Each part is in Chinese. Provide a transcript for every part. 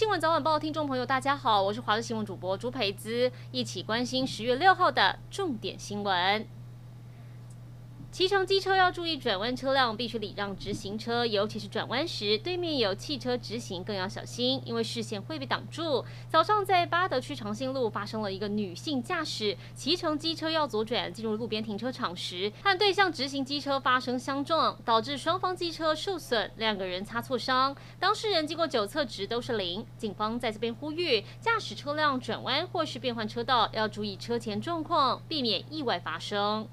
新闻早晚报听众朋友，大家好，我是华视新闻主播朱培姿，一起关心十月六号的重点新闻。骑乘机车要注意，转弯车辆必须礼让直行车，尤其是转弯时对面有汽车直行更要小心，因为视线会被挡住。早上在八德区长兴路发生了一个女性驾驶骑乘机车要左转进入路边停车场时，和对向直行机车发生相撞，导致双方机车受损，两个人擦挫伤。当事人经过酒测值都是零。警方在这边呼吁，驾驶车辆转弯或是变换车道要注意车前状况，避免意外发生。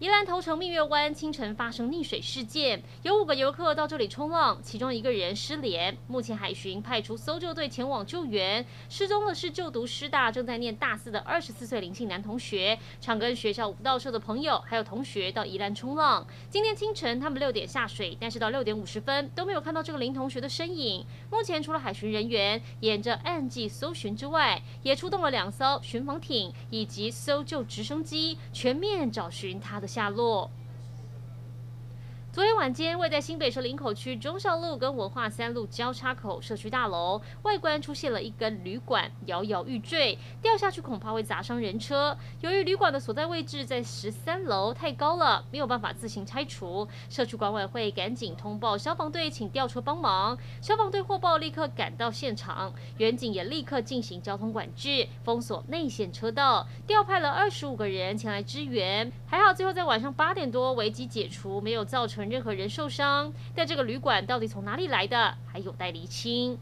宜兰头城蜜月湾清晨发生溺水事件，有五个游客到这里冲浪，其中一个人失联。目前海巡派出搜救队前往救援。失踪的是就读师大正在念大四的二十四岁林姓男同学，常跟学校舞蹈社的朋友还有同学到宜兰冲浪。今天清晨他们六点下水，但是到六点五十分都没有看到这个林同学的身影。目前除了海巡人员沿着岸际搜寻之外，也出动了两艘巡防艇以及搜救直升机，全面找寻他的下落。昨天晚间，位在新北市林口区忠孝路跟文化三路交叉口社区大楼外观出现了一根铝管摇摇欲坠，掉下去恐怕会砸伤人车。由于旅馆的所在位置在十三楼，太高了，没有办法自行拆除。社区管委会赶紧通报消防队，请吊车帮忙。消防队获报立刻赶到现场，员警也立刻进行交通管制，封锁内线车道，调派了二十五个人前来支援。还好最后在晚上八点多危机解除，没有造成。任何人受伤，但这个旅馆到底从哪里来的，还有待厘清。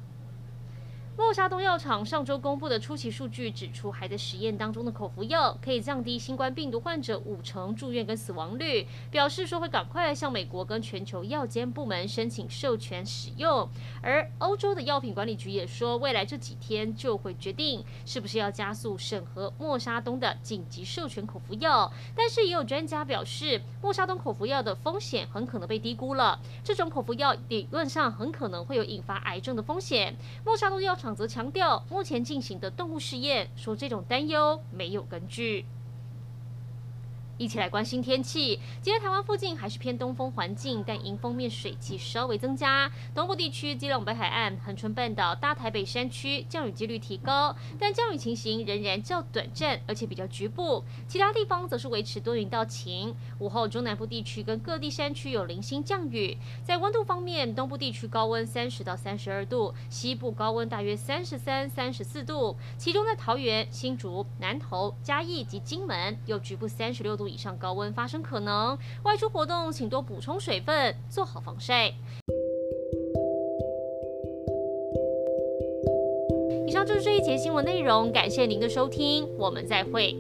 默沙东药厂上周公布的初期数据指出，还在实验当中的口服药可以降低新冠病毒患者五成住院跟死亡率，表示说会赶快向美国跟全球药监部门申请授权使用。而欧洲的药品管理局也说，未来这几天就会决定是不是要加速审核默沙东的紧急授权口服药。但是也有专家表示，默沙东口服药的风险很可能被低估了，这种口服药理论上很可能会有引发癌症的风险。默沙东药厂。则强调，目前进行的动物试验，说这种担忧没有根据。一起来关心天气。今天台湾附近还是偏东风环境，但迎风面水汽稍微增加。东部地区、基隆北海岸、恒春半岛、大台北山区降雨几率提高，但降雨情形仍然较短暂，而且比较局部。其他地方则是维持多云到晴。午后中南部地区跟各地山区有零星降雨。在温度方面，东部地区高温三十到三十二度，西部高温大约三十三、三十四度。其中在桃园、新竹、南投、嘉义及金门有局部三十六度以上高温发生可能，外出活动请多补充水分，做好防晒。以上就是这一节新闻内容，感谢您的收听，我们再会。